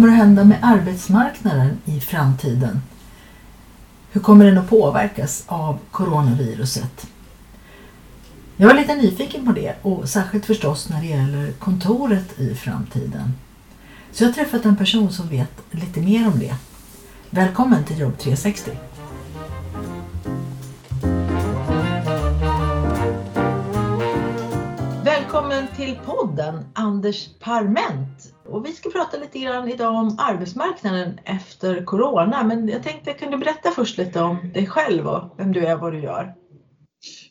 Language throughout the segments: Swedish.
Kommer att hända med arbetsmarknaden i framtiden? Hur kommer den att påverkas av coronaviruset? Jag är lite nyfiken på det och särskilt förstås när det gäller kontoret i framtiden. Så jag har träffat en person som vet lite mer om det. Välkommen till Jobb 360! Välkommen till podden Anders Parment. Och vi ska prata lite grann idag om arbetsmarknaden efter Corona. Men jag tänkte, kan du berätta först lite om dig själv och vem du är och vad du gör?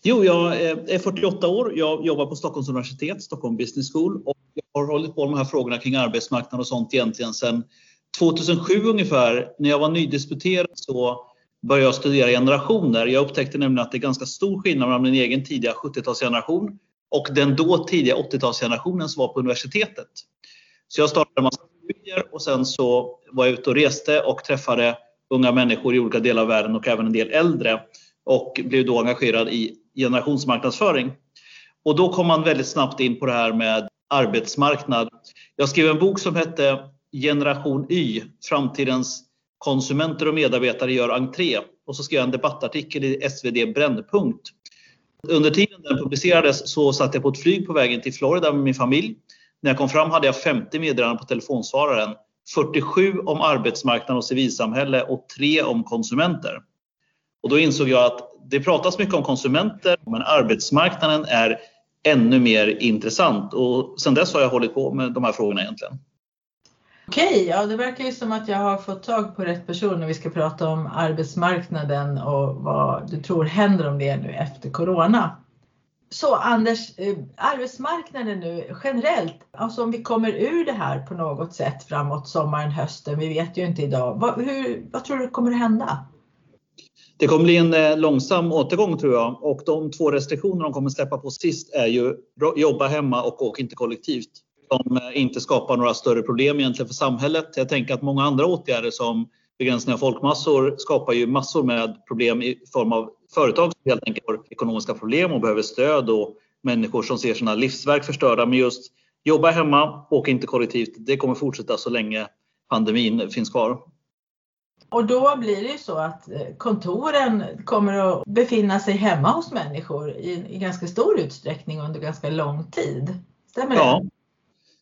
Jo, jag eh, är 48 år. Jag jobbar på Stockholms universitet, Stockholm Business School. Och jag har hållit på med de här frågorna kring arbetsmarknad och sånt egentligen sedan 2007 ungefär. När jag var nydisputerad så började jag studera generationer. Jag upptäckte nämligen att det är ganska stor skillnad mellan min egen tidiga 70-talsgeneration och den då tidiga 80-talsgenerationen som var på universitetet. Så jag startade en massa studier och sen så var jag ute och reste och träffade unga människor i olika delar av världen och även en del äldre och blev då engagerad i generationsmarknadsföring. Och då kom man väldigt snabbt in på det här med arbetsmarknad. Jag skrev en bok som hette Generation Y, framtidens konsumenter och medarbetare gör entré. Och så skrev jag en debattartikel i SvD Brännpunkt. Under tiden den publicerades så satt jag på ett flyg på vägen till Florida med min familj. När jag kom fram hade jag 50 meddelanden på telefonsvararen. 47 om arbetsmarknad och civilsamhälle och 3 om konsumenter. Och då insåg jag att det pratas mycket om konsumenter men arbetsmarknaden är ännu mer intressant och sedan dess har jag hållit på med de här frågorna egentligen. Okej, ja det verkar ju som att jag har fått tag på rätt person när vi ska prata om arbetsmarknaden och vad du tror händer om det nu efter Corona. Så Anders, eh, arbetsmarknaden nu generellt, alltså om vi kommer ur det här på något sätt framåt sommaren, hösten, vi vet ju inte idag. Vad, hur, vad tror du kommer att hända? Det kommer bli en eh, långsam återgång tror jag och de två restriktioner de kommer släppa på sist är ju jobba hemma och åk inte kollektivt. Som eh, inte skapar några större problem egentligen för samhället. Jag tänker att många andra åtgärder som begränsning av folkmassor skapar ju massor med problem i form av företag som helt enkelt har ekonomiska problem och behöver stöd och människor som ser sina livsverk förstörda. Men just jobba hemma, åka inte kollektivt, det kommer fortsätta så länge pandemin finns kvar. Och då blir det ju så att eh, kontoren kommer att befinna sig hemma hos människor i, i ganska stor utsträckning under ganska lång tid. Stämmer ja. det?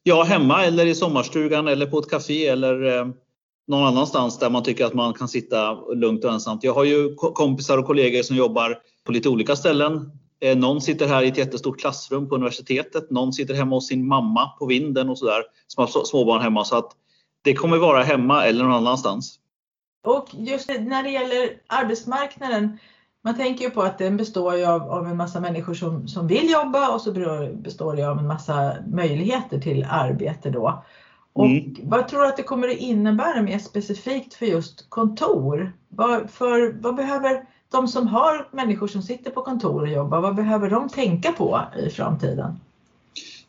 Ja, hemma eller i sommarstugan eller på ett café eller eh, någon annanstans där man tycker att man kan sitta lugnt och ensamt. Jag har ju kompisar och kollegor som jobbar på lite olika ställen. Eh, någon sitter här i ett jättestort klassrum på universitetet. Någon sitter hemma hos sin mamma på vinden och sådär som har småbarn hemma. Så att det kommer vara hemma eller någon annanstans. Och just när det gäller arbetsmarknaden, man tänker ju på att den består ju av, av en massa människor som, som vill jobba och så består det av en massa möjligheter till arbete då. Och mm. Vad tror du att det kommer att innebära mer specifikt för just kontor? Vad, för, vad behöver de som har människor som sitter på kontor och jobbar, vad behöver de tänka på i framtiden?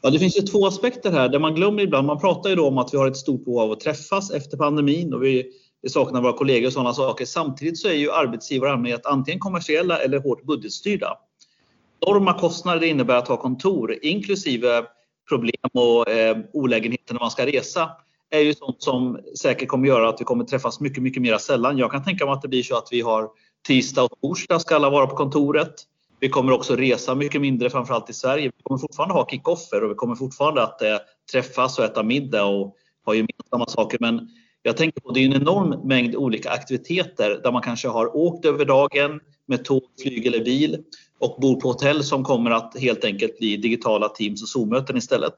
Ja, det finns ju två aspekter här. Det man glömmer ibland, man pratar ju då om att vi har ett stort behov av att träffas efter pandemin och vi, vi saknar våra kollegor och sådana saker. Samtidigt så är ju arbetsgivare i allmänhet antingen kommersiella eller hårt budgetstyrda. Enorma kostnader det innebär att ha kontor, inklusive problem och eh, olägenheter när man ska resa är ju sånt som säkert kommer göra att vi kommer träffas mycket, mycket mer sällan. Jag kan tänka mig att det blir så att vi har tisdag och torsdag ska alla vara på kontoret. Vi kommer också resa mycket mindre, framförallt i Sverige. Vi kommer fortfarande ha kickoffer och vi kommer fortfarande att eh, träffas och äta middag och ha gemensamma saker. Men jag tänker på det är en enorm mängd olika aktiviteter där man kanske har åkt över dagen med tåg, flyg eller bil och bor på hotell som kommer att helt enkelt bli digitala Teams och Zoom-möten istället.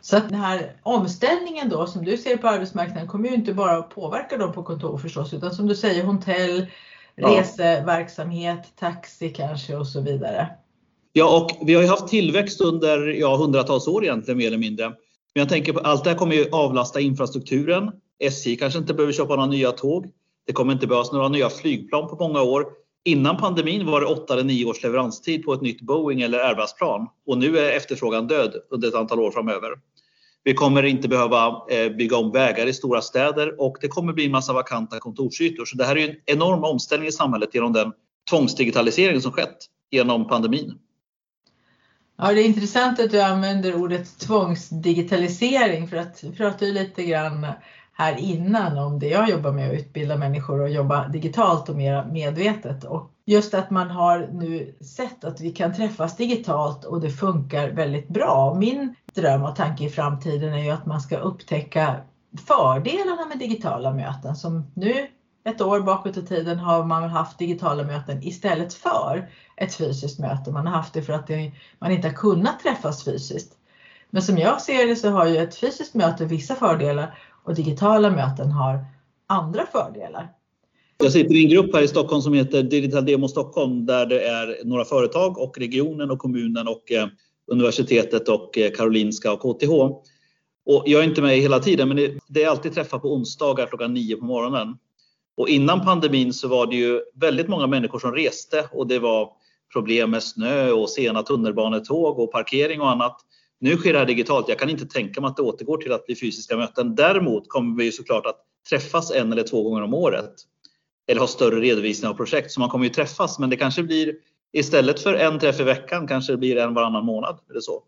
Så att den här omställningen då som du ser på arbetsmarknaden kommer ju inte bara att påverka dem på kontor förstås utan som du säger hotell, reseverksamhet, taxi kanske och så vidare. Ja, och vi har ju haft tillväxt under ja, hundratals år egentligen mer eller mindre. Men jag tänker på allt det här kommer ju avlasta infrastrukturen. SJ kanske inte behöver köpa några nya tåg. Det kommer inte behövas några nya flygplan på många år. Innan pandemin var det 8 eller 9 års leveranstid på ett nytt Boeing eller Airbus-plan och nu är efterfrågan död under ett antal år framöver. Vi kommer inte behöva eh, bygga om vägar i stora städer och det kommer bli en massa vakanta kontorsytor. Så det här är en enorm omställning i samhället genom den tvångsdigitalisering som skett genom pandemin. Ja, det är intressant att du använder ordet tvångsdigitalisering för att vi pratade ju lite grann här innan om det jag jobbar med att utbilda människor och jobba digitalt och mer medvetet. Och just att man har nu sett att vi kan träffas digitalt och det funkar väldigt bra. Min dröm och tanke i framtiden är ju att man ska upptäcka fördelarna med digitala möten som nu ett år bakåt i tiden har man haft digitala möten istället för ett fysiskt möte. Man har haft det för att det, man inte har kunnat träffas fysiskt. Men som jag ser det så har ju ett fysiskt möte vissa fördelar och digitala möten har andra fördelar. Jag sitter i en grupp här i Stockholm som heter Digital Demo Stockholm där det är några företag och regionen och kommunen och eh, universitetet och eh, Karolinska och KTH. Och jag är inte med hela tiden men det är alltid träffar på onsdagar klockan nio på morgonen. Och innan pandemin så var det ju väldigt många människor som reste och det var problem med snö och sena tunnelbanetåg och parkering och annat. Nu sker det här digitalt. Jag kan inte tänka mig att det återgår till att bli fysiska möten. Däremot kommer vi såklart att träffas en eller två gånger om året. Eller ha större redovisning av projekt. Så man kommer ju träffas men det kanske blir istället för en träff i veckan kanske det blir en varannan månad. Eller så.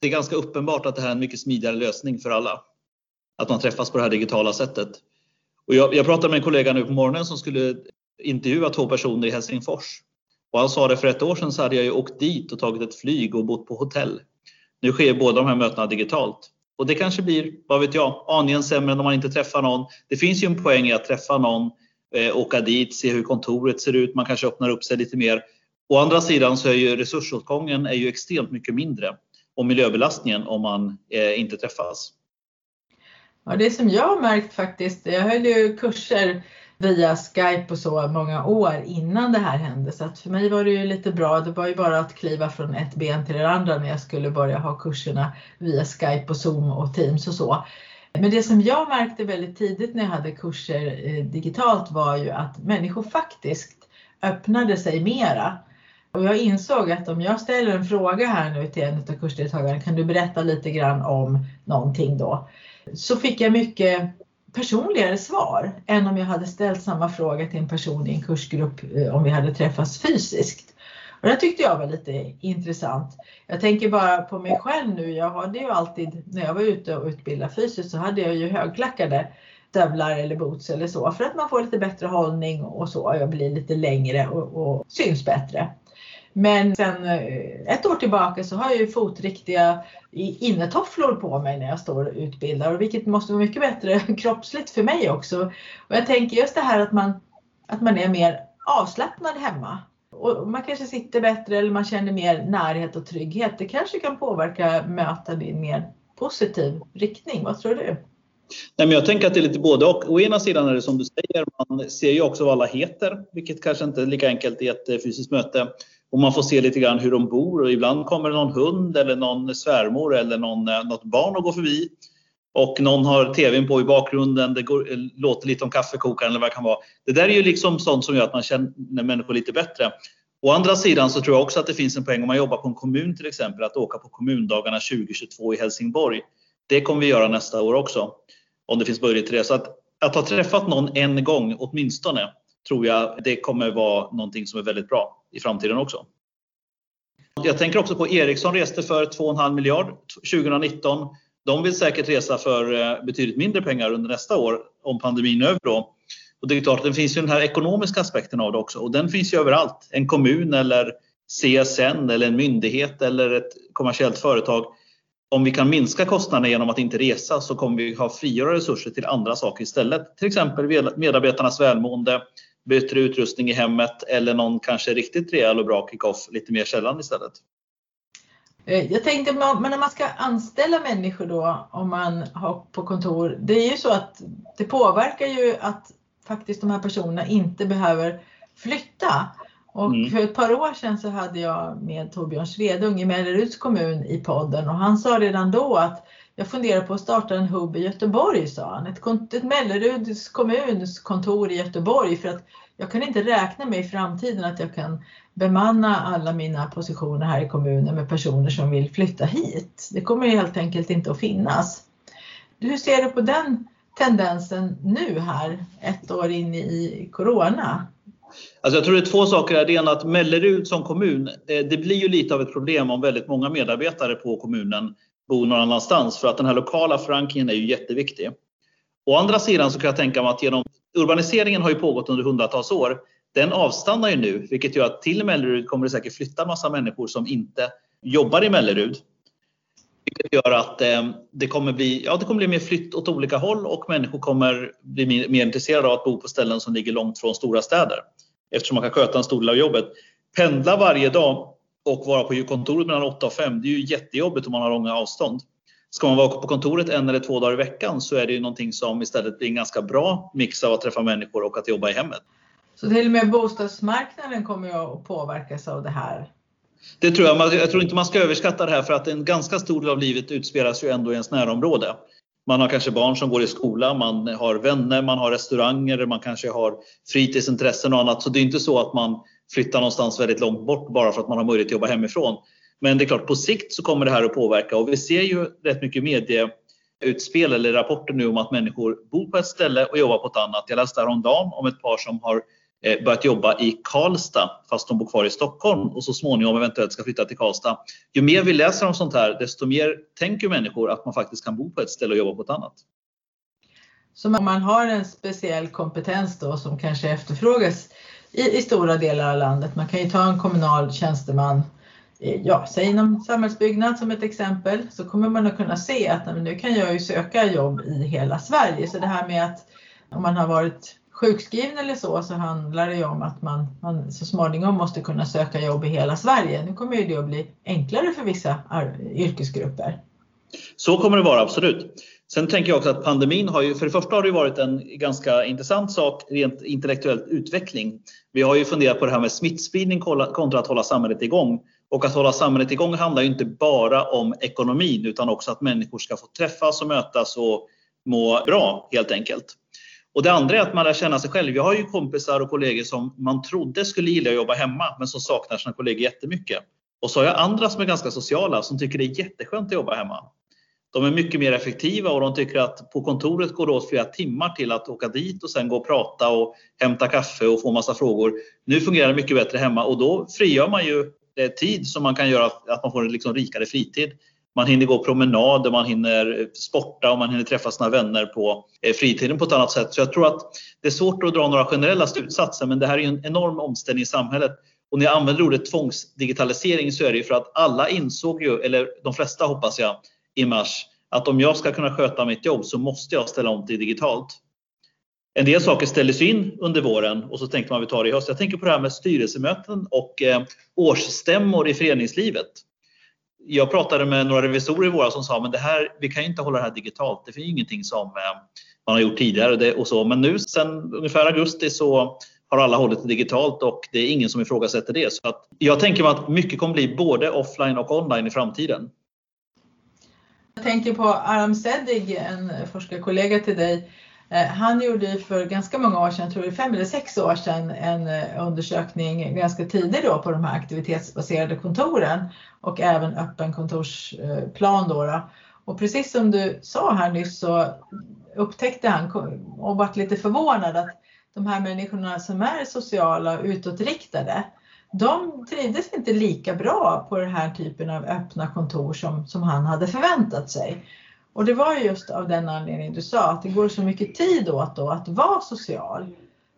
Det är ganska uppenbart att det här är en mycket smidigare lösning för alla. Att man träffas på det här digitala sättet. Och jag, jag pratade med en kollega nu på morgonen som skulle intervjua två personer i Helsingfors. Och han sa det för ett år sedan så hade jag ju åkt dit och tagit ett flyg och bott på hotell. Nu sker båda de här mötena digitalt. Och det kanske blir, vad vet jag, aningen sämre än om man inte träffar någon. Det finns ju en poäng i att träffa någon, eh, åka dit, se hur kontoret ser ut, man kanske öppnar upp sig lite mer. Å andra sidan så är ju resursåtgången är ju extremt mycket mindre och miljöbelastningen om man eh, inte träffas. Ja, det som jag har märkt faktiskt, jag höll ju kurser via Skype och så många år innan det här hände. Så att för mig var det ju lite bra. Det var ju bara att kliva från ett ben till det andra när jag skulle börja ha kurserna via Skype och Zoom och Teams och så. Men det som jag märkte väldigt tidigt när jag hade kurser eh, digitalt var ju att människor faktiskt öppnade sig mera. Och jag insåg att om jag ställer en fråga här nu till en av kursdeltagarna, kan du berätta lite grann om någonting då? Så fick jag mycket personligare svar än om jag hade ställt samma fråga till en person i en kursgrupp eh, om vi hade träffats fysiskt. Och det tyckte jag var lite intressant. Jag tänker bara på mig själv nu. Jag hade ju alltid, när jag var ute och utbildade fysiskt så hade jag ju högklackade stövlar eller boots eller så för att man får lite bättre hållning och så. Jag blir lite längre och, och syns bättre. Men sen eh, ett år tillbaka så har jag ju fotriktiga innetofflor på mig när jag står och utbildar, vilket måste vara mycket bättre kroppsligt för mig också. Och jag tänker just det här att man, att man är mer avslappnad hemma. Och man kanske sitter bättre eller man känner mer närhet och trygghet. Det kanske kan påverka möten i en mer positiv riktning. Vad tror du? Nej, men jag tänker att det är lite både och. Å ena sidan är det som du säger, man ser ju också vad alla heter, vilket kanske inte är lika enkelt i ett eh, fysiskt möte. Och man får se lite grann hur de bor och ibland kommer någon hund eller någon svärmor eller någon, eh, något barn och går förbi. Och någon har tvn på i bakgrunden, det går, eh, låter lite om kaffekokaren eller vad det kan vara. Det där är ju liksom sånt som gör att man känner människor lite bättre. Å andra sidan så tror jag också att det finns en poäng om man jobbar på en kommun till exempel, att åka på kommundagarna 2022 i Helsingborg. Det kommer vi göra nästa år också, om det finns möjlighet till det. Så att, att ha träffat någon en gång åtminstone, tror jag det kommer vara någonting som är väldigt bra i framtiden också. Jag tänker också på Ericsson reste för 2,5 miljard 2019. De vill säkert resa för eh, betydligt mindre pengar under nästa år om pandemin är över då. Och det är klart, det finns ju den här ekonomiska aspekten av det också och den finns ju överallt. En kommun eller CSN eller en myndighet eller ett kommersiellt företag. Om vi kan minska kostnaderna genom att inte resa så kommer vi ha frigöra resurser till andra saker istället. Till exempel medarbetarnas välmående, bättre utrustning i hemmet eller någon kanske riktigt rejäl och bra kick-off lite mer sällan istället. Eh, jag tänkte, men när man ska anställa människor då, om man har på kontor, det är ju så att det påverkar ju att faktiskt de här personerna inte behöver flytta. Och mm. för ett par år sedan så hade jag med Torbjörn Svedung i Melleruds kommun i podden och han sa redan då att jag funderar på att starta en hubb i Göteborg, sa han. Ett, ett Melleruds kommuns kontor i Göteborg för att jag kan inte räkna med i framtiden att jag kan bemanna alla mina positioner här i kommunen med personer som vill flytta hit. Det kommer helt enkelt inte att finnas. Hur ser du på den tendensen nu här, ett år in i Corona? Alltså jag tror det är två saker. Det ena att Mellerud som kommun, eh, det blir ju lite av ett problem om väldigt många medarbetare på kommunen bo någon annanstans för att den här lokala förankringen är ju jätteviktig. Å andra sidan så kan jag tänka mig att genom urbaniseringen har ju pågått under hundratals år. Den avstannar ju nu, vilket gör att till Mellerud kommer det säkert flytta massa människor som inte jobbar i Mellerud. Vilket gör att eh, det, kommer bli, ja, det kommer bli mer flytt åt olika håll och människor kommer bli mer, mer intresserade av att bo på ställen som ligger långt från stora städer. Eftersom man kan sköta en stor del av jobbet. Pendla varje dag och vara på kontoret mellan 8 och 5, det är ju jättejobbigt om man har långa avstånd. Ska man vara på kontoret en eller två dagar i veckan så är det ju någonting som istället blir en ganska bra mix av att träffa människor och att jobba i hemmet. Så till och med bostadsmarknaden kommer ju att påverkas av det här? Det tror jag. Jag tror inte man ska överskatta det här för att en ganska stor del av livet utspelas ju ändå i ens närområde. Man har kanske barn som går i skola, man har vänner, man har restauranger, man kanske har fritidsintressen och annat. Så det är inte så att man flytta någonstans väldigt långt bort bara för att man har möjlighet att jobba hemifrån. Men det är klart, på sikt så kommer det här att påverka och vi ser ju rätt mycket medieutspel eller rapporter nu om att människor bor på ett ställe och jobbar på ett annat. Jag läste häromdagen om ett par som har eh, börjat jobba i Karlstad fast de bor kvar i Stockholm och så småningom eventuellt ska flytta till Karlstad. Ju mer vi läser om sånt här desto mer tänker människor att man faktiskt kan bo på ett ställe och jobba på ett annat. Så om man har en speciell kompetens då som kanske efterfrågas i, i stora delar av landet. Man kan ju ta en kommunal tjänsteman, ja, säg inom samhällsbyggnad som ett exempel, så kommer man att kunna se att nu kan jag ju söka jobb i hela Sverige. Så det här med att om man har varit sjukskriven eller så, så handlar det ju om att man, man så småningom måste kunna söka jobb i hela Sverige. Nu kommer ju det att bli enklare för vissa yrkesgrupper. Så kommer det vara, absolut. Sen tänker jag också att pandemin har ju, för det första har det varit en ganska intressant sak rent intellektuell utveckling. Vi har ju funderat på det här med smittspridning kontra att hålla samhället igång. Och att hålla samhället igång handlar ju inte bara om ekonomin utan också att människor ska få träffas och mötas och må bra helt enkelt. Och det andra är att man lär känna sig själv. Jag har ju kompisar och kollegor som man trodde skulle gilla att jobba hemma men som saknar sina kollegor jättemycket. Och så har jag andra som är ganska sociala som tycker det är jätteskönt att jobba hemma. De är mycket mer effektiva och de tycker att på kontoret går det åt flera timmar till att åka dit och sen gå och prata och hämta kaffe och få massa frågor. Nu fungerar det mycket bättre hemma och då frigör man ju tid som man kan göra att man får en liksom rikare fritid. Man hinner gå promenader, man hinner sporta och man hinner träffa sina vänner på eh, fritiden på ett annat sätt. Så jag tror att det är svårt att dra några generella slutsatser men det här är en enorm omställning i samhället. Och när jag använder ordet tvångsdigitalisering så är det ju för att alla insåg ju, eller de flesta hoppas jag, i mars att om jag ska kunna sköta mitt jobb så måste jag ställa om till digitalt. En del saker ställdes in under våren och så tänkte man att vi tar det i höst. Jag tänker på det här med styrelsemöten och eh, årsstämmor i föreningslivet jag pratade med några revisorer i våras som sa men det här, vi kan inte hålla det här digitalt. Det finns ingenting som eh, man har gjort tidigare och så. Men nu sen ungefär augusti så har alla hållit det digitalt och det är ingen som ifrågasätter det. Så att jag tänker mig att mycket kommer bli både offline och online i framtiden. Jag tänker på Aram Sedig, en forskarkollega till dig eh, han gjorde för ganska många år sedan, tror jag fem eller sex år sedan, en eh, undersökning ganska tidigt då på de här aktivitetsbaserade kontoren och även öppen kontorsplan. Eh, då, Och precis som du sa här nyss så upptäckte han och varit lite förvånad att de här människorna som är sociala och utåtriktade, de trivdes inte lika bra på den här typen av öppna kontor som, som han hade förväntat sig. Och det var just av den anledningen du sa att det går så mycket tid åt då att vara social.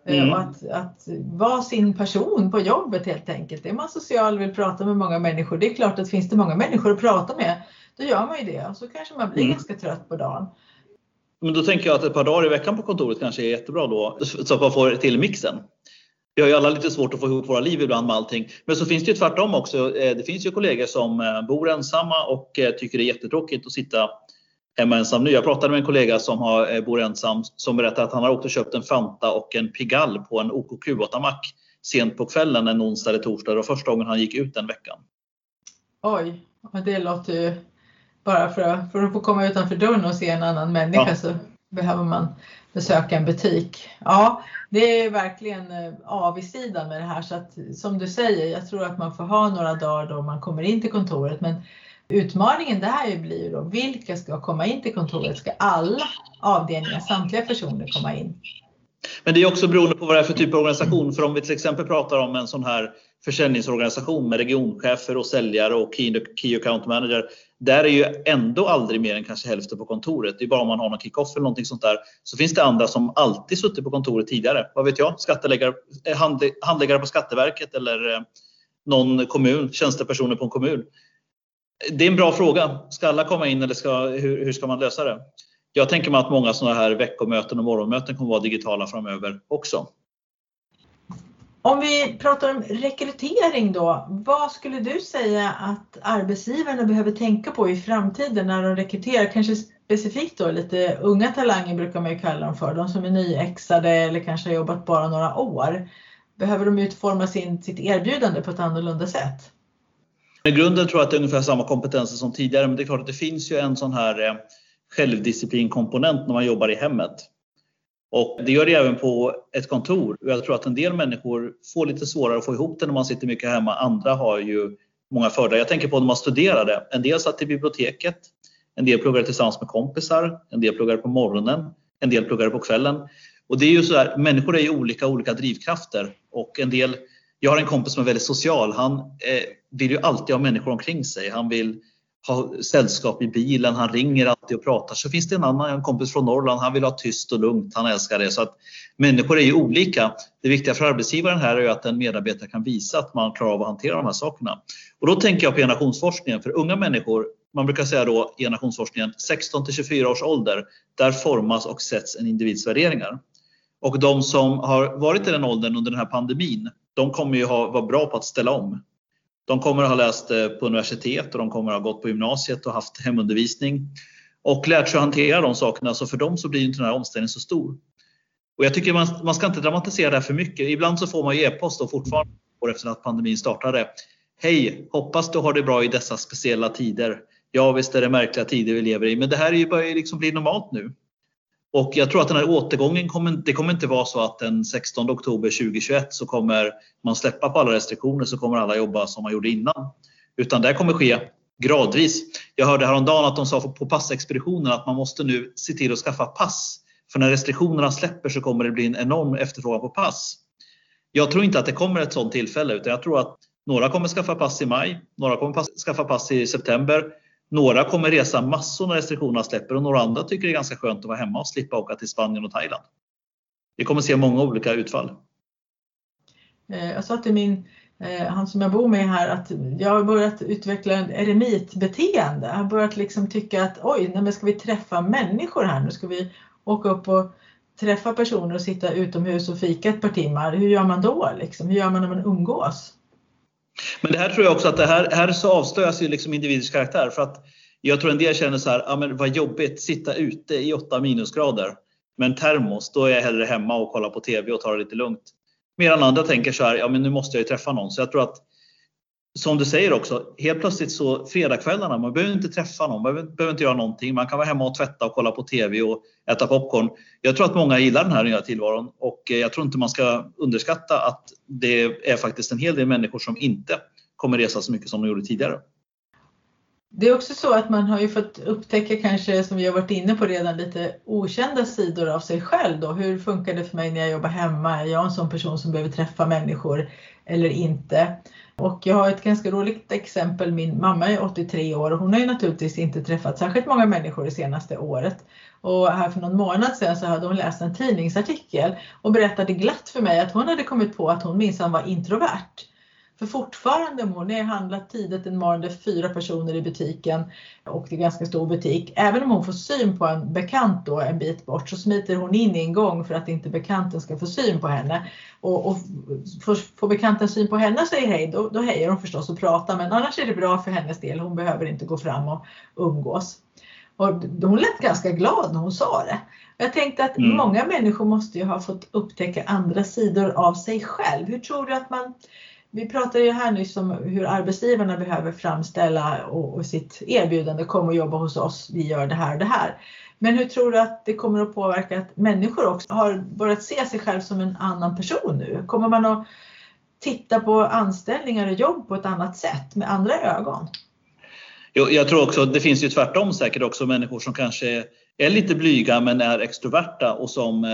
Eh, mm. Och att, att vara sin person på jobbet helt enkelt. Är man social och vill prata med många människor, det är klart att finns det många människor att prata med, då gör man ju det och så kanske man blir mm. ganska trött på dagen. Men då tänker jag att ett par dagar i veckan på kontoret kanske är jättebra då, så att man får till mixen. Vi har ju alla lite svårt att få ihop våra liv ibland med allting. Men så finns det ju tvärtom också. Eh, det finns ju kollegor som eh, bor ensamma och tycker det är jättetråkigt att sitta hemma ensam nu. Jag pratade med en kollega som har, eh, bor ensam som berättade att han har åkt och köpt en Fanta och en Pigalle på en OKQ8-mack sent på kvällen en onsdag eller torsdag. Det var första gången han gick ut den veckan. Oj, det låter ju bara för att, för att få komma utanför dörren och se en annan människa ja. så behöver man besöka en butik. Ja, det är verkligen eh, avigsidan med det här så att som du säger, jag tror att man får ha några dagar då man kommer in till kontoret men utmaningen där blir ju då vilka ska komma in till kontoret? Ska alla avdelningar, samtliga personer komma in? Men det är också beroende på vad det är för typ av organisation. För om vi till exempel pratar om en sån här försäljningsorganisation med regionchefer och säljare och key account manager. Där är ju ändå aldrig mer än kanske hälften på kontoret. Det är bara om man har någon kick-off eller någonting sånt där. Så finns det andra som alltid suttit på kontoret tidigare. Vad vet jag? Skatteläggare, eh, handläggare på Skatteverket eller eh, någon kommun, tjänstepersoner på en kommun. Det är en bra fråga. Ska alla komma in eller ska, hur, hur ska man lösa det? Jag tänker mig att många sådana här veckomöten och morgonmöten kommer att vara digitala framöver också. Om vi pratar om rekrytering då, vad skulle du säga att arbetsgivarna behöver tänka på i framtiden när de rekryterar? Kanske specifikt då lite unga talanger brukar man ju kalla dem för, de som är nyexade eller kanske har jobbat bara några år. Behöver de utforma sin, sitt erbjudande på ett annorlunda sätt? I grunden tror jag att det är ungefär samma kompetenser som tidigare, men det är klart att det finns ju en sån här eh, självdisciplinkomponent när man jobbar i hemmet. Och det gör det även på ett kontor. Jag tror att en del människor får lite svårare att få ihop det när man sitter mycket hemma. Andra har ju många fördelar. Jag tänker på när man studerade. En del satt i biblioteket. En del pluggade tillsammans med kompisar. En del pluggade på morgonen. En del pluggade på kvällen. Och det är ju så här, människor är ju olika, olika drivkrafter. Och en del, jag har en kompis som är väldigt social. Han eh, vill ju alltid ha människor omkring sig. Han vill ha sällskap i bilen, han ringer alltid och pratar. Så finns det en annan, en kompis från Norrland, han vill ha tyst och lugnt, han älskar det. Så att människor är ju olika. Det viktiga för arbetsgivaren här är att en medarbetare kan visa att man klarar av att hantera de här sakerna. Och då tänker jag på generationsforskningen, för unga människor, man brukar säga då generationsforskningen, 16 till 24 års ålder, där formas och sätts en individs värderingar. Och de som har varit i den åldern under den här pandemin, de kommer ju ha, vara bra på att ställa om. De kommer att ha läst eh, på universitet och de kommer att ha gått på gymnasiet och haft hemundervisning och lärt sig att hantera de sakerna. Så för dem så blir inte den här omställningen så stor. Och jag tycker man, man ska inte dramatisera det här för mycket. Ibland så får man e-post och fortfarande år efter att pandemin startade. Hej! Hoppas du har det bra i dessa speciella tider. Ja, visst är det märkliga tider vi lever i, men det här är ju börjar liksom bli normalt nu. Och jag tror att den här återgången kommer, det kommer inte vara så att den 16 oktober 2021 så kommer man släppa på alla restriktioner så kommer alla jobba som man gjorde innan. Utan det kommer ske gradvis. Jag hörde häromdagen att de sa på passexpeditionen att man måste nu se till att skaffa pass. För när restriktionerna släpper så kommer det bli en enorm efterfrågan på pass. Jag tror inte att det kommer ett sådant tillfälle utan jag tror att några kommer skaffa pass i maj, några kommer skaffa pass i september några kommer resa massor när restriktionerna släpper och några andra tycker det är ganska skönt att vara hemma och slippa åka till Spanien och Thailand. Vi kommer se många olika utfall. Eh, jag sa till min, eh, han som jag bor med här att jag har börjat utveckla ett eremitbeteende. Jag har börjat liksom tycka att oj, nej, men ska vi träffa människor här nu? Ska vi åka upp och träffa personer och sitta utomhus och fika ett par timmar? Hur gör man då? Liksom? Hur gör man när man umgås? Men det här tror jag också att det här, här så avslöjas ju liksom individers karaktär. För att jag tror en del känner så här, ja men vad jobbigt, sitta ute i 8 minusgrader med en termos, då är jag hellre hemma och kollar på TV och tar det lite lugnt. Medan andra tänker så här, ja men nu måste jag ju träffa någon. Så jag tror att som du säger också, helt plötsligt så fredagskvällarna, man behöver inte träffa någon, man behöver inte göra någonting. Man kan vara hemma och tvätta och kolla på TV och äta popcorn. Jag tror att många gillar den här nya tillvaron och eh, jag tror inte man ska underskatta att det är faktiskt en hel del människor som inte kommer resa så mycket som de gjorde tidigare. Det är också så att man har ju fått upptäcka kanske, som vi har varit inne på redan, lite okända sidor av sig själv. Då. Hur funkar det för mig när jag jobbar hemma? Är jag en sån person som behöver träffa människor eller inte? Och jag har ett ganska roligt exempel. Min mamma är 83 år och hon har ju naturligtvis inte träffat särskilt många människor det senaste året. Och här för någon månad sedan så hade hon läst en tidningsartikel och berättade glatt för mig att hon hade kommit på att hon minsann var introvert. För fortfarande om hon är handlat tidigt en morgon, det är fyra personer i butiken och det är ganska stor butik. Även om hon får syn på en bekant då en bit bort så smiter hon in i en gång för att inte bekanten ska få syn på henne. Och, och får bekanten syn på henne och säger hej, då, då hejar hon förstås och pratar men annars är det bra för hennes del. Hon behöver inte gå fram och umgås. Och hon lät ganska glad när hon sa det. Jag tänkte att mm. många människor måste ju ha fått upptäcka andra sidor av sig själv. Hur tror du att man vi pratade ju här nyss om hur arbetsgivarna behöver framställa och, och sitt erbjudande, kom och jobba hos oss, vi gör det här och det här. Men hur tror du att det kommer att påverka att människor också har börjat se sig själv som en annan person nu? Kommer man att titta på anställningar och jobb på ett annat sätt med andra ögon? Jag tror också, det finns ju tvärtom säkert också människor som kanske är lite blyga men är extroverta och som eh,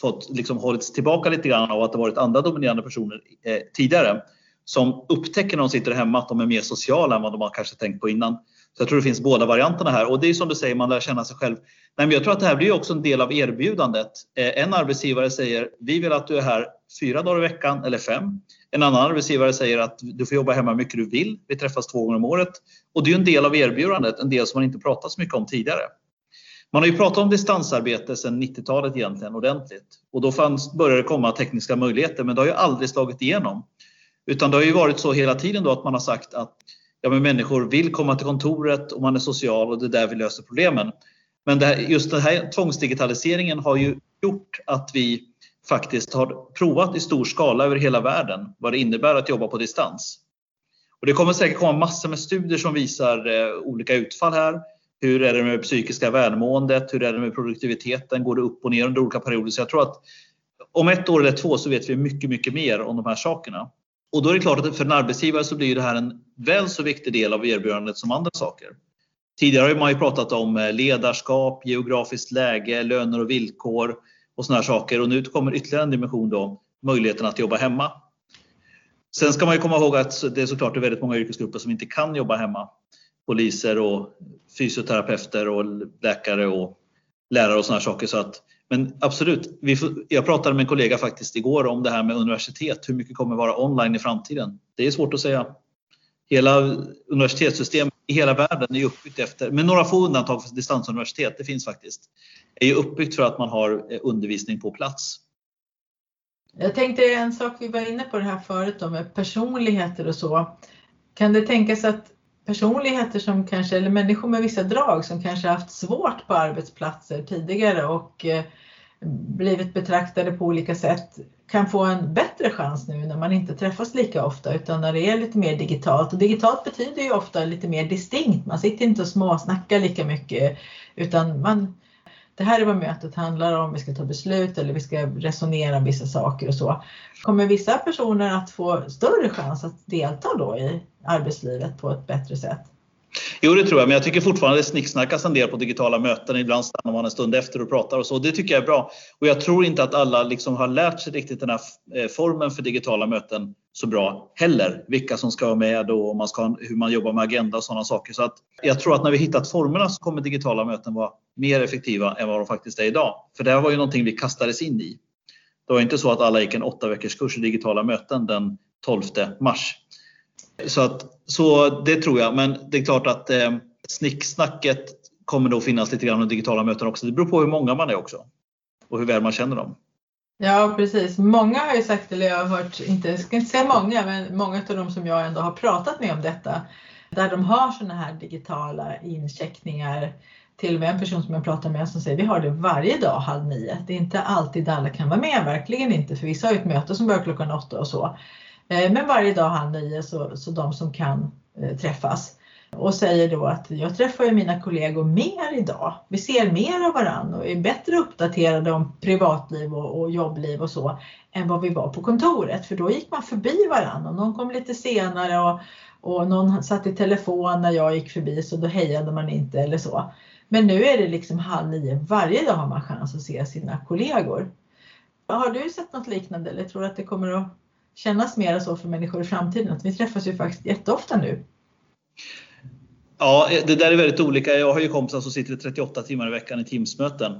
fått liksom hållits tillbaka lite grann av att det varit andra dominerande personer eh, tidigare. Som upptäcker när de sitter hemma att de är mer sociala än vad de har kanske tänkt på innan. Så jag tror det finns båda varianterna här och det är som du säger, man lär känna sig själv. Nej, men jag tror att det här blir också en del av erbjudandet. Eh, en arbetsgivare säger vi vill att du är här fyra dagar i veckan eller fem. En annan arbetsgivare säger att du får jobba hemma hur mycket du vill. Vi träffas två gånger om året. Och det är en del av erbjudandet, en del som man inte pratat så mycket om tidigare. Man har ju pratat om distansarbete sedan 90-talet egentligen ordentligt och då fanns, började det komma tekniska möjligheter men det har ju aldrig slagit igenom. Utan det har ju varit så hela tiden då att man har sagt att ja, men människor vill komma till kontoret och man är social och det är där vi löser problemen. Men det här, just den här tvångsdigitaliseringen har ju gjort att vi faktiskt har provat i stor skala över hela världen vad det innebär att jobba på distans. Och det kommer säkert komma massor med studier som visar eh, olika utfall här. Hur är det med psykiska välmåendet? Hur är det med produktiviteten? Går det upp och ner under olika perioder? Så jag tror att om ett år eller två så vet vi mycket, mycket mer om de här sakerna. Och då är det klart att för en arbetsgivare så blir det här en väl så viktig del av erbjudandet som andra saker. Tidigare har man ju pratat om eh, ledarskap, geografiskt läge, löner och villkor och sådana här saker och nu kommer ytterligare en dimension då, möjligheten att jobba hemma. Sen ska man ju komma ihåg att det är såklart väldigt många yrkesgrupper som inte kan jobba hemma. Poliser och fysioterapeuter och läkare och lärare och sådana saker. Så att, men absolut, vi får, jag pratade med en kollega faktiskt igår om det här med universitet. Hur mycket kommer vara online i framtiden? Det är svårt att säga. Hela universitetssystemet i hela världen är uppbyggt efter, med några få undantag för distansuniversitet, det finns faktiskt, är ju uppbyggt för att man har eh, undervisning på plats. Jag tänkte en sak vi var inne på det här förut då med personligheter och så. Kan det tänkas att personligheter som kanske, eller människor med vissa drag som kanske haft svårt på arbetsplatser tidigare och eh, blivit betraktade på olika sätt kan få en bättre chans nu när man inte träffas lika ofta utan när det är lite mer digitalt. Och digitalt betyder ju ofta lite mer distinkt. Man sitter inte och småsnackar lika mycket utan man, det här är vad mötet handlar om, vi ska ta beslut eller vi ska resonera om vissa saker och så. Kommer vissa personer att få större chans att delta då i arbetslivet på ett bättre sätt? Jo, det tror jag, men jag tycker fortfarande det snicksnackas en del på digitala möten. Ibland stannar man en stund efter och pratar och så. Det tycker jag är bra. Och jag tror inte att alla liksom har lärt sig riktigt den här eh, formen för digitala möten så bra heller. Vilka som ska vara med och man ska, hur man jobbar med agenda och sådana saker. Så att jag tror att när vi hittat formerna så kommer digitala möten vara mer effektiva än vad de faktiskt är idag. För det här var ju någonting vi kastades in i. Det var inte så att alla gick en åtta veckors kurs i digitala möten den 12 mars. Så, att, så det tror jag, men det är klart att eh, snicksnacket kommer då finnas lite grann i digitala möten också. Det beror på hur många man är också och hur väl man känner dem. Ja precis. Många har ju sagt, eller jag har hört, inte, jag ska inte säga många, men många av dem som jag ändå har pratat med om detta, där de har sådana här digitala incheckningar. Till och med en person som jag pratar med som säger vi har det varje dag halv nio. Det är inte alltid alla kan vara med, verkligen inte, för vissa har ju ett möte som börjar klockan åtta och så. Eh, men varje dag halv nio så, så de som kan eh, träffas. Och säger då att jag träffar ju mina kollegor mer idag. Vi ser mer av varandra och är bättre uppdaterade om privatliv och, och jobbliv och så än vad vi var på kontoret. För då gick man förbi varandra och någon kom lite senare och, och någon satt i telefon när jag gick förbi så då hejade man inte eller så. Men nu är det liksom halv nio. Varje dag har man chans att se sina kollegor. Har du sett något liknande eller tror du att det kommer att kännas mer så för människor i framtiden? Att vi träffas ju faktiskt jätteofta nu. Ja, det där är väldigt olika. Jag har ju kompisar som sitter 38 timmar i veckan i Teamsmöten.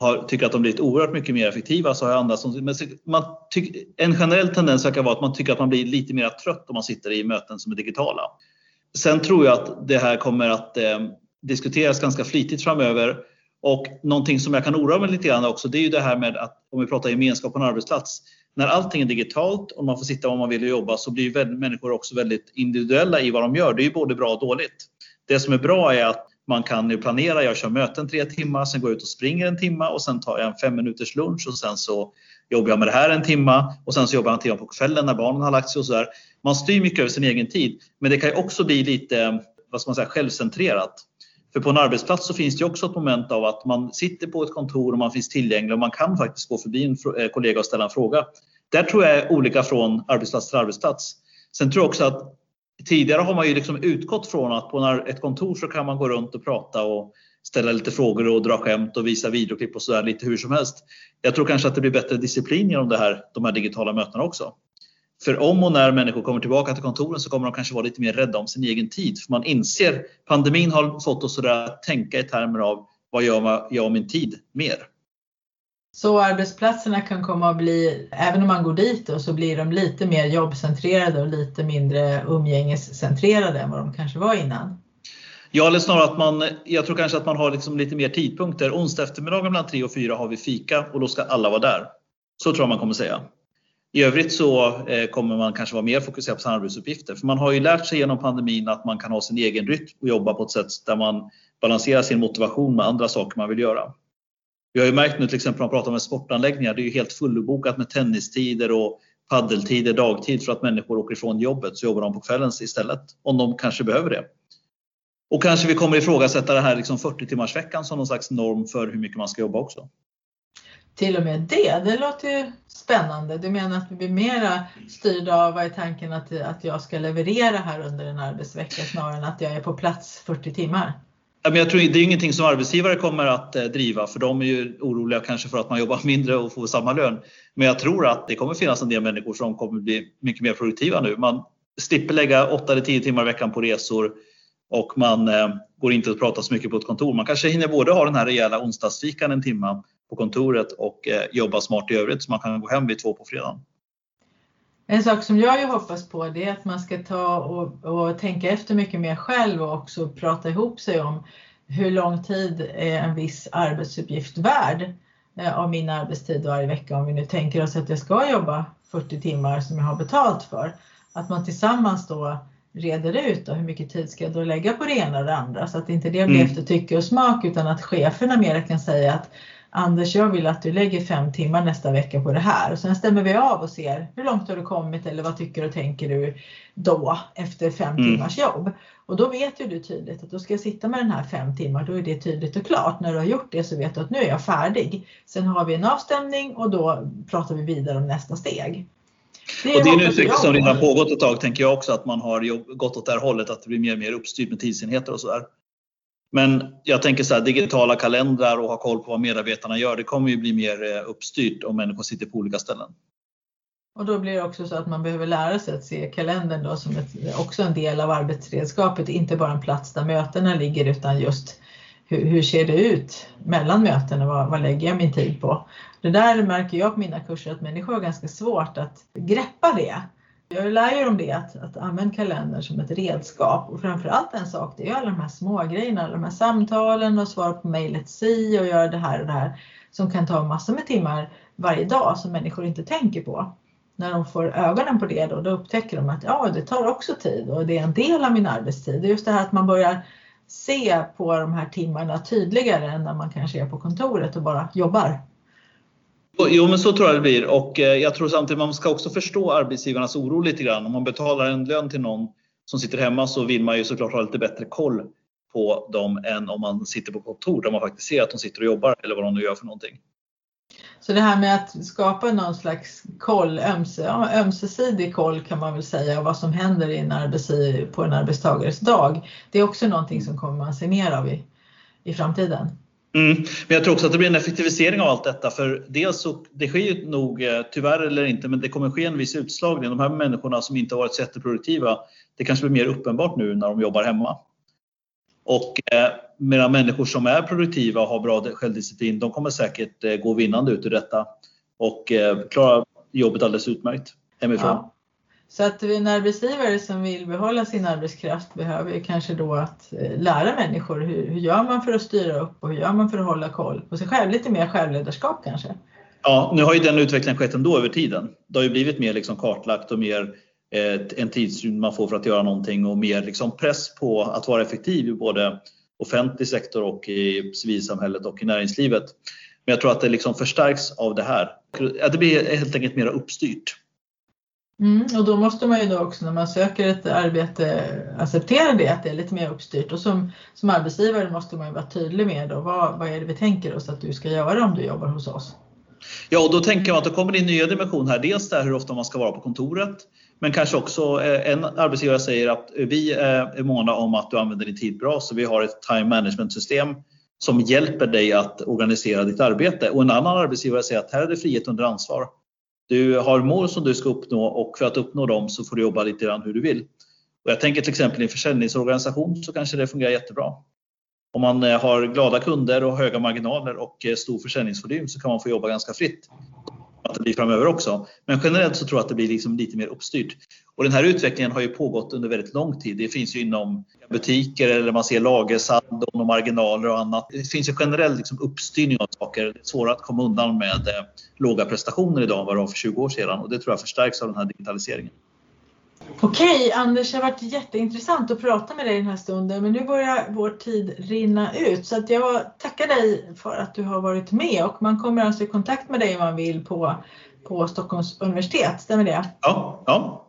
Har, tycker att de blivit oerhört mycket mer effektiva. Så har jag andra som, men man tyck, en generell tendens verkar vara att man tycker att man blir lite mer trött om man sitter i möten som är digitala. Sen tror jag att det här kommer att eh, diskuteras ganska flitigt framöver. Och någonting som jag kan oroa mig lite grann också, det är ju det här med att om vi pratar gemenskap på en arbetsplats när allting är digitalt och man får sitta var man vill och jobba så blir människor också väldigt individuella i vad de gör. Det är ju både bra och dåligt. Det som är bra är att Man kan ju planera, jag kör möten tre timmar, sen går jag ut och springer en timme och sen tar jag en fem minuters lunch och sen så jobbar jag med det här en timma och sen så jobbar jag en timme på kvällen när barnen har lagt sig och sådär. Man styr mycket över sin egen tid. Men det kan ju också bli lite, vad ska man säga, självcentrerat. För på en arbetsplats så finns det också ett moment av att man sitter på ett kontor och man finns tillgänglig och man kan faktiskt gå förbi en eh, kollega och ställa en fråga. Där tror jag är olika från arbetsplats till arbetsplats. Sen tror jag också att tidigare har man ju liksom utgått från att på ett kontor så kan man gå runt och prata och ställa lite frågor och dra skämt och visa videoklipp och sådär lite hur som helst. Jag tror kanske att det blir bättre disciplin genom det här, de här digitala mötena också. För om och när människor kommer tillbaka till kontoren så kommer de kanske vara lite mer rädda om sin egen tid. För man inser, pandemin har fått oss att tänka i termer av vad gör jag om min tid mer? Så arbetsplatserna kan komma att bli, även om man går dit då, så blir de lite mer jobbcentrerade och lite mindre umgängescentrerade än vad de kanske var innan? Ja, eller snarare att man, jag tror kanske att man har liksom lite mer tidpunkter. Onsdag eftermiddag mellan 3 och 4 har vi fika och då ska alla vara där. Så tror jag man kommer säga. I övrigt så eh, kommer man kanske vara mer fokuserad på samarbetsuppgifter. För man har ju lärt sig genom pandemin att man kan ha sin egen rytm och jobba på ett sätt där man balanserar sin motivation med andra saker man vill göra. Vi har ju märkt nu till exempel när man pratar om sportanläggningar, det är ju helt fullbokat med tennistider och paddeltider dagtid för att människor åker ifrån jobbet så jobbar de på kvällen istället om de kanske behöver det. Och kanske vi kommer ifrågasätta det här liksom 40 timmars veckan som någon slags norm för hur mycket man ska jobba också. Till och med det, det låter ju spännande. Du menar att vi blir mera styrda av vad är tanken att, att jag ska leverera här under en arbetsvecka snarare än att jag är på plats 40 timmar? Jag tror det är ingenting som arbetsgivare kommer att eh, driva för de är ju oroliga kanske för att man jobbar mindre och får samma lön. Men jag tror att det kommer finnas en del människor som kommer bli mycket mer produktiva nu. Man slipper lägga 8 eller 10 timmar i veckan på resor och man eh, går inte att prata så mycket på ett kontor. Man kanske hinner både ha den här rejäla onsdagsfikan en timme på kontoret och eh, jobba smart i övrigt så man kan gå hem vid två på fredagen. En sak som jag ju hoppas på det är att man ska ta och, och, tänka efter mycket mer själv och också prata ihop sig om hur lång tid är en viss arbetsuppgift värd eh, av min arbetstid varje vecka om vi nu tänker oss att jag ska jobba 40 timmar som jag har betalt för. Att man tillsammans då reder ut då, hur mycket tid ska jag då lägga på det ena och det andra så att inte det blir mm. efter tycke och smak utan att cheferna mer kan säga att Anders, jag vill att du lägger fem timmar nästa vecka på det här och sen stämmer vi av och ser hur långt har du kommit eller vad tycker och tänker du då efter fem mm. timmars jobb. Och då vet ju du tydligt att då ska jag sitta med den här fem timmar, då är det tydligt och klart. När du har gjort det så vet du att nu är jag färdig. Sen har vi en avstämning och då pratar vi vidare om nästa steg. Det och det är en utveckling som redan pågått ett tag tänker jag också att man har gått åt det här hållet att det blir mer och mer uppstyrt med tidsenheter och sådär. Men jag tänker så här, digitala kalendrar och ha koll på vad medarbetarna gör, det kommer ju bli mer eh, uppstyrt om människor sitter på olika ställen. Och då blir det också så att man behöver lära sig att se kalendern då som ett, också en del av arbetsredskapet, inte bara en plats där mötena ligger utan just hur, hur ser det ut mellan mötena, vad, vad lägger jag min tid på? Det där märker jag på mina kurser att människor har ganska svårt att greppa det. Jag lär ju dem det, att, att använda kalendern som ett redskap och framförallt en sak, det är alla de här små grejerna, de här samtalen och svara på mejlet si och göra det här och det här som kan ta massor med timmar varje dag som människor inte tänker på. När de får ögonen på det då, då upptäcker de att ja, det tar också tid och det är en del av min arbetstid. Det är just det här att man börjar se på de här timmarna tydligare än när man kanske är på kontoret och bara jobbar. Jo, men så tror jag det blir och eh, jag tror samtidigt man ska också förstå arbetsgivarnas oro lite grann. Om man betalar en lön till någon som sitter hemma så vill man ju såklart ha lite bättre koll på dem än om man sitter på kontor där man faktiskt ser att de sitter och jobbar eller vad de nu gör för någonting. Så det här med att skapa någon slags koll, ömse, ja, ömsesidig koll kan man väl säga, och vad som händer i en på en arbetstagares dag. Det är också någonting som kommer man se mer av i, i framtiden. Mm. Men jag tror också att det blir en effektivisering av allt detta. För dels så, det sker ju nog, eh, tyvärr eller inte, men det kommer ske en viss utslagning. De här människorna som inte har varit så jätteproduktiva, det kanske blir mer uppenbart nu när de jobbar hemma. Och eh, medan människor som är produktiva och har bra självdisciplin, de kommer säkert eh, gå vinnande ut ur detta och eh, klara jobbet alldeles utmärkt hemifrån. Ja. Så att en arbetsgivare som vill behålla sin arbetskraft behöver kanske då att eh, lära människor hur, hur gör man för att styra upp och hur gör man för att hålla koll på sig själv? Lite mer självledarskap kanske? Ja, nu har ju den utvecklingen skett ändå över tiden. Det har ju blivit mer liksom kartlagt och mer eh, en tidsrymd man får för att göra någonting och mer liksom press på att vara effektiv i både offentlig sektor och i civilsamhället och i näringslivet. Men jag tror att det liksom förstärks av det här. Att det blir helt enkelt mer uppstyrt. Mm, och då måste man ju då också när man söker ett arbete acceptera det, att det är lite mer uppstyrt. Och som, som arbetsgivare måste man ju vara tydlig med då, vad, vad är det vi tänker oss att du ska göra om du jobbar hos oss? Ja, och då tänker man att det kommer in nya dimensioner här. Dels där hur ofta man ska vara på kontoret, men kanske också eh, en arbetsgivare säger att vi eh, är måna om att du använder din tid bra, så vi har ett time management system som hjälper dig att organisera ditt arbete. Och en annan arbetsgivare säger att här är det frihet under ansvar. Du har mål som du ska uppnå och för att uppnå dem så får du jobba lite grann hur du vill. Och jag tänker till exempel i en försäljningsorganisation så kanske det fungerar jättebra. Om man eh, har glada kunder och höga marginaler och eh, stor försäljningsvolym så kan man få jobba ganska fritt. Att det blir framöver också. Men generellt så tror jag att det blir liksom lite mer uppstyrt. Och den här utvecklingen har ju pågått under väldigt lång tid. Det finns ju inom butiker eller man ser lagersaldon och marginaler och annat. Det finns ju generell liksom uppstyrning av saker. Det är svårare att komma undan med eh, låga prestationer idag än vad det var för 20 år sedan och det tror jag förstärks av den här digitaliseringen. Okej Anders, det har varit jätteintressant att prata med dig den här stunden men nu börjar vår tid rinna ut så att jag tackar dig för att du har varit med och man kommer alltså i kontakt med dig om man vill på, på Stockholms universitet, stämmer det? Ja, ja.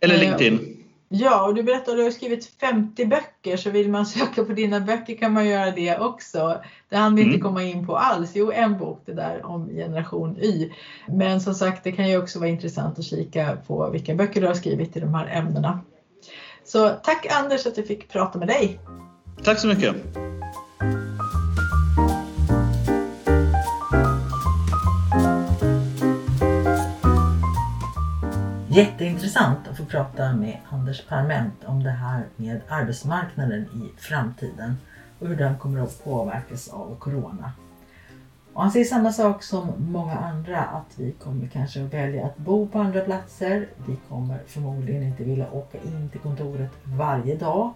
eller eh, LinkedIn. Ja, och du berättade att du har skrivit 50 böcker så vill man söka på dina böcker kan man göra det också. Det hann vi mm. inte komma in på alls. Jo, en bok det där om generation Y. Men som sagt, det kan ju också vara intressant att kika på vilka böcker du har skrivit i de här ämnena. Så tack Anders att vi fick prata med dig. Tack så mycket. Jätteintressant att få prata med Anders Parment om det här med arbetsmarknaden i framtiden och hur den kommer att påverkas av Corona. Och han säger samma sak som många andra att vi kommer kanske att välja att bo på andra platser. Vi kommer förmodligen inte vilja åka in till kontoret varje dag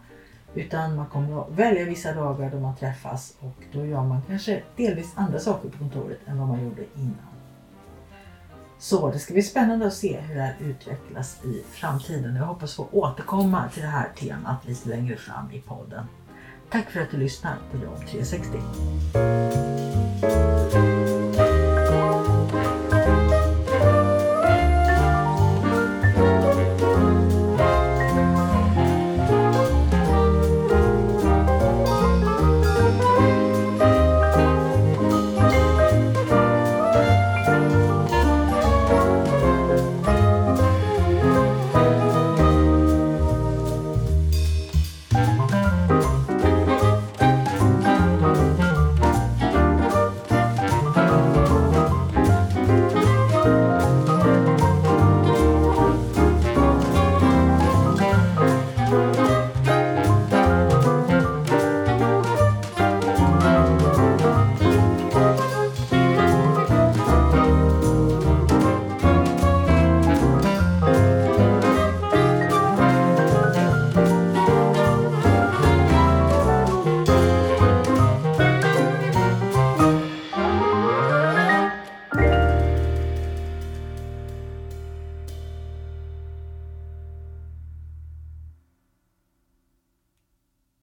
utan man kommer att välja vissa dagar då man träffas och då gör man kanske delvis andra saker på kontoret än vad man gjorde innan. Så det ska bli spännande att se hur det här utvecklas i framtiden. Jag hoppas få återkomma till det här temat lite längre fram i podden. Tack för att du lyssnar på Jobb 360.